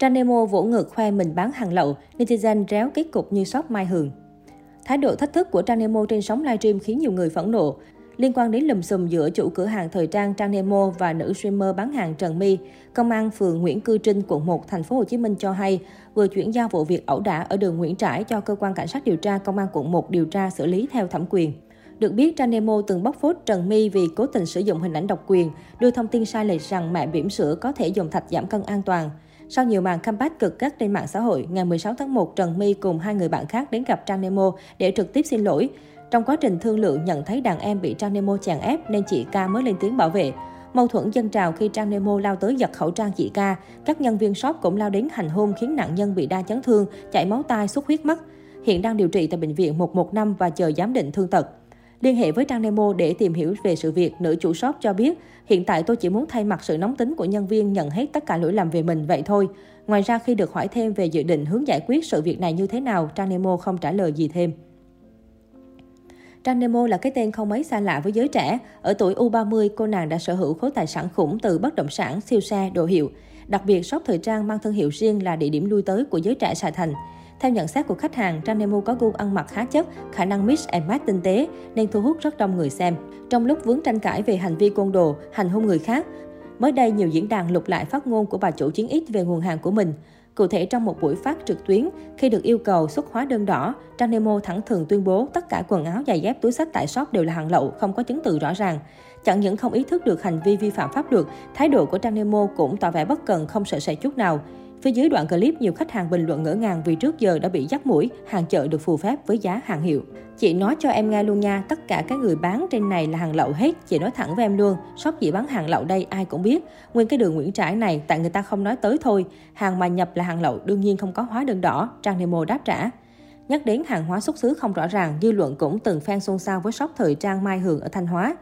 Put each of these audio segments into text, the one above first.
Trang Nemo vỗ ngực khoe mình bán hàng lậu, netizen réo kết cục như sóc Mai Hường. Thái độ thách thức của Trang Nemo trên sóng livestream khiến nhiều người phẫn nộ. Liên quan đến lùm xùm giữa chủ cửa hàng thời trang Trang Nemo và nữ streamer bán hàng Trần My, Công an phường Nguyễn Cư Trinh, quận 1, thành phố Hồ Chí Minh cho hay vừa chuyển giao vụ việc ẩu đả ở đường Nguyễn Trãi cho cơ quan cảnh sát điều tra Công an quận 1 điều tra xử lý theo thẩm quyền. Được biết, Trang Nemo từng bóc phốt Trần My vì cố tình sử dụng hình ảnh độc quyền, đưa thông tin sai lệch rằng mẹ bỉm sữa có thể dùng thạch giảm cân an toàn. Sau nhiều màn comeback cực gắt trên mạng xã hội, ngày 16 tháng 1, Trần My cùng hai người bạn khác đến gặp Trang Nemo để trực tiếp xin lỗi. Trong quá trình thương lượng nhận thấy đàn em bị Trang Nemo chèn ép nên chị Ca mới lên tiếng bảo vệ. Mâu thuẫn dân trào khi Trang Nemo lao tới giật khẩu trang chị Ca. Các nhân viên shop cũng lao đến hành hung khiến nạn nhân bị đa chấn thương, chảy máu tai, xuất huyết mắt. Hiện đang điều trị tại bệnh viện 115 và chờ giám định thương tật. Liên hệ với Trang Nemo để tìm hiểu về sự việc, nữ chủ shop cho biết, hiện tại tôi chỉ muốn thay mặt sự nóng tính của nhân viên nhận hết tất cả lỗi lầm về mình vậy thôi. Ngoài ra khi được hỏi thêm về dự định hướng giải quyết sự việc này như thế nào, Trang Nemo không trả lời gì thêm. Trang Nemo là cái tên không mấy xa lạ với giới trẻ. Ở tuổi U30, cô nàng đã sở hữu khối tài sản khủng từ bất động sản, siêu xe, đồ hiệu. Đặc biệt, shop thời trang mang thương hiệu riêng là địa điểm lui tới của giới trẻ Sài Thành. Theo nhận xét của khách hàng, Trang Nemo có gu ăn mặc khá chất, khả năng mix and match tinh tế nên thu hút rất đông người xem. Trong lúc vướng tranh cãi về hành vi côn đồ, hành hung người khác, mới đây nhiều diễn đàn lục lại phát ngôn của bà chủ chiến ít về nguồn hàng của mình. Cụ thể trong một buổi phát trực tuyến, khi được yêu cầu xuất hóa đơn đỏ, Trang Nemo thẳng thừng tuyên bố tất cả quần áo, giày dép, túi sách tại shop đều là hàng lậu, không có chứng từ rõ ràng. Chẳng những không ý thức được hành vi vi phạm pháp luật, thái độ của Trang Nemo cũng tỏ vẻ bất cần không sợ sệt chút nào. Phía dưới đoạn clip, nhiều khách hàng bình luận ngỡ ngàng vì trước giờ đã bị dắt mũi, hàng chợ được phù phép với giá hàng hiệu. Chị nói cho em nghe luôn nha, tất cả các người bán trên này là hàng lậu hết, chị nói thẳng với em luôn, shop chị bán hàng lậu đây ai cũng biết. Nguyên cái đường Nguyễn Trãi này tại người ta không nói tới thôi, hàng mà nhập là hàng lậu đương nhiên không có hóa đơn đỏ, Trang Nemo đáp trả. Nhắc đến hàng hóa xuất xứ không rõ ràng, dư luận cũng từng phen xôn xao với shop thời trang Mai Hường ở Thanh Hóa.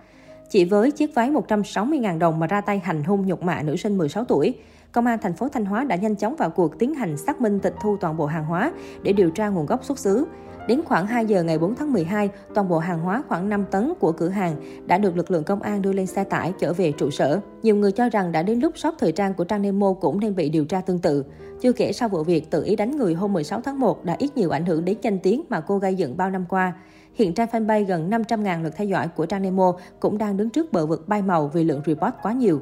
Chỉ với chiếc váy 160.000 đồng mà ra tay hành hung nhục mạ nữ sinh 16 tuổi. Công an thành phố Thanh Hóa đã nhanh chóng vào cuộc tiến hành xác minh tịch thu toàn bộ hàng hóa để điều tra nguồn gốc xuất xứ. Đến khoảng 2 giờ ngày 4 tháng 12, toàn bộ hàng hóa khoảng 5 tấn của cửa hàng đã được lực lượng công an đưa lên xe tải chở về trụ sở. Nhiều người cho rằng đã đến lúc shop thời trang của Trang Nemo cũng nên bị điều tra tương tự. Chưa kể sau vụ việc tự ý đánh người hôm 16 tháng 1 đã ít nhiều ảnh hưởng đến danh tiếng mà cô gây dựng bao năm qua. Hiện trang fanpage gần 500.000 lượt theo dõi của Trang Nemo cũng đang đứng trước bờ vực bay màu vì lượng report quá nhiều.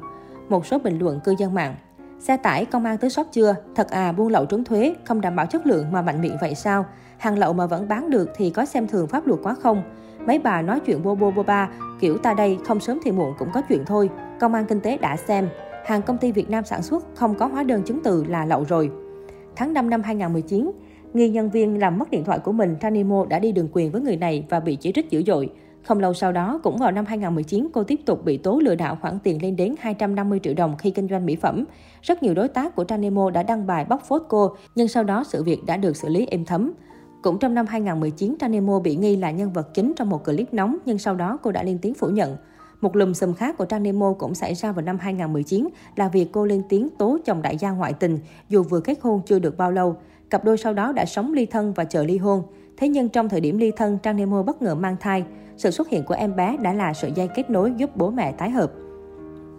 Một số bình luận cư dân mạng Xe tải công an tới shop chưa? Thật à, buôn lậu trốn thuế, không đảm bảo chất lượng mà mạnh miệng vậy sao? Hàng lậu mà vẫn bán được thì có xem thường pháp luật quá không? Mấy bà nói chuyện bô bô bô ba, kiểu ta đây không sớm thì muộn cũng có chuyện thôi. Công an kinh tế đã xem, hàng công ty Việt Nam sản xuất không có hóa đơn chứng từ là lậu rồi. Tháng 5 năm 2019, nghi nhân viên làm mất điện thoại của mình, Tanimo đã đi đường quyền với người này và bị chỉ trích dữ dội. Không lâu sau đó, cũng vào năm 2019, cô tiếp tục bị tố lừa đảo khoản tiền lên đến 250 triệu đồng khi kinh doanh mỹ phẩm. Rất nhiều đối tác của Tranemo đã đăng bài bóc phốt cô, nhưng sau đó sự việc đã được xử lý êm thấm. Cũng trong năm 2019, Tranemo bị nghi là nhân vật chính trong một clip nóng, nhưng sau đó cô đã lên tiếng phủ nhận. Một lùm xùm khác của Trang Nemo cũng xảy ra vào năm 2019 là việc cô lên tiếng tố chồng đại gia ngoại tình dù vừa kết hôn chưa được bao lâu. Cặp đôi sau đó đã sống ly thân và chờ ly hôn. Thế nhưng trong thời điểm ly thân, Trang Nemo bất ngờ mang thai. Sự xuất hiện của em bé đã là sợi dây kết nối giúp bố mẹ tái hợp.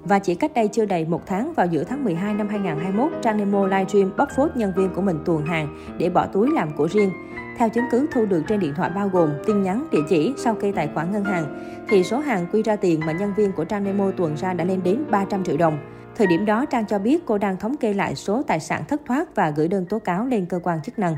Và chỉ cách đây chưa đầy một tháng vào giữa tháng 12 năm 2021, Trang Nemo livestream bóc phốt nhân viên của mình tuồn hàng để bỏ túi làm của riêng. Theo chứng cứ thu được trên điện thoại bao gồm tin nhắn, địa chỉ, sau kê tài khoản ngân hàng, thì số hàng quy ra tiền mà nhân viên của Trang Nemo tuồn ra đã lên đến 300 triệu đồng. Thời điểm đó, Trang cho biết cô đang thống kê lại số tài sản thất thoát và gửi đơn tố cáo lên cơ quan chức năng.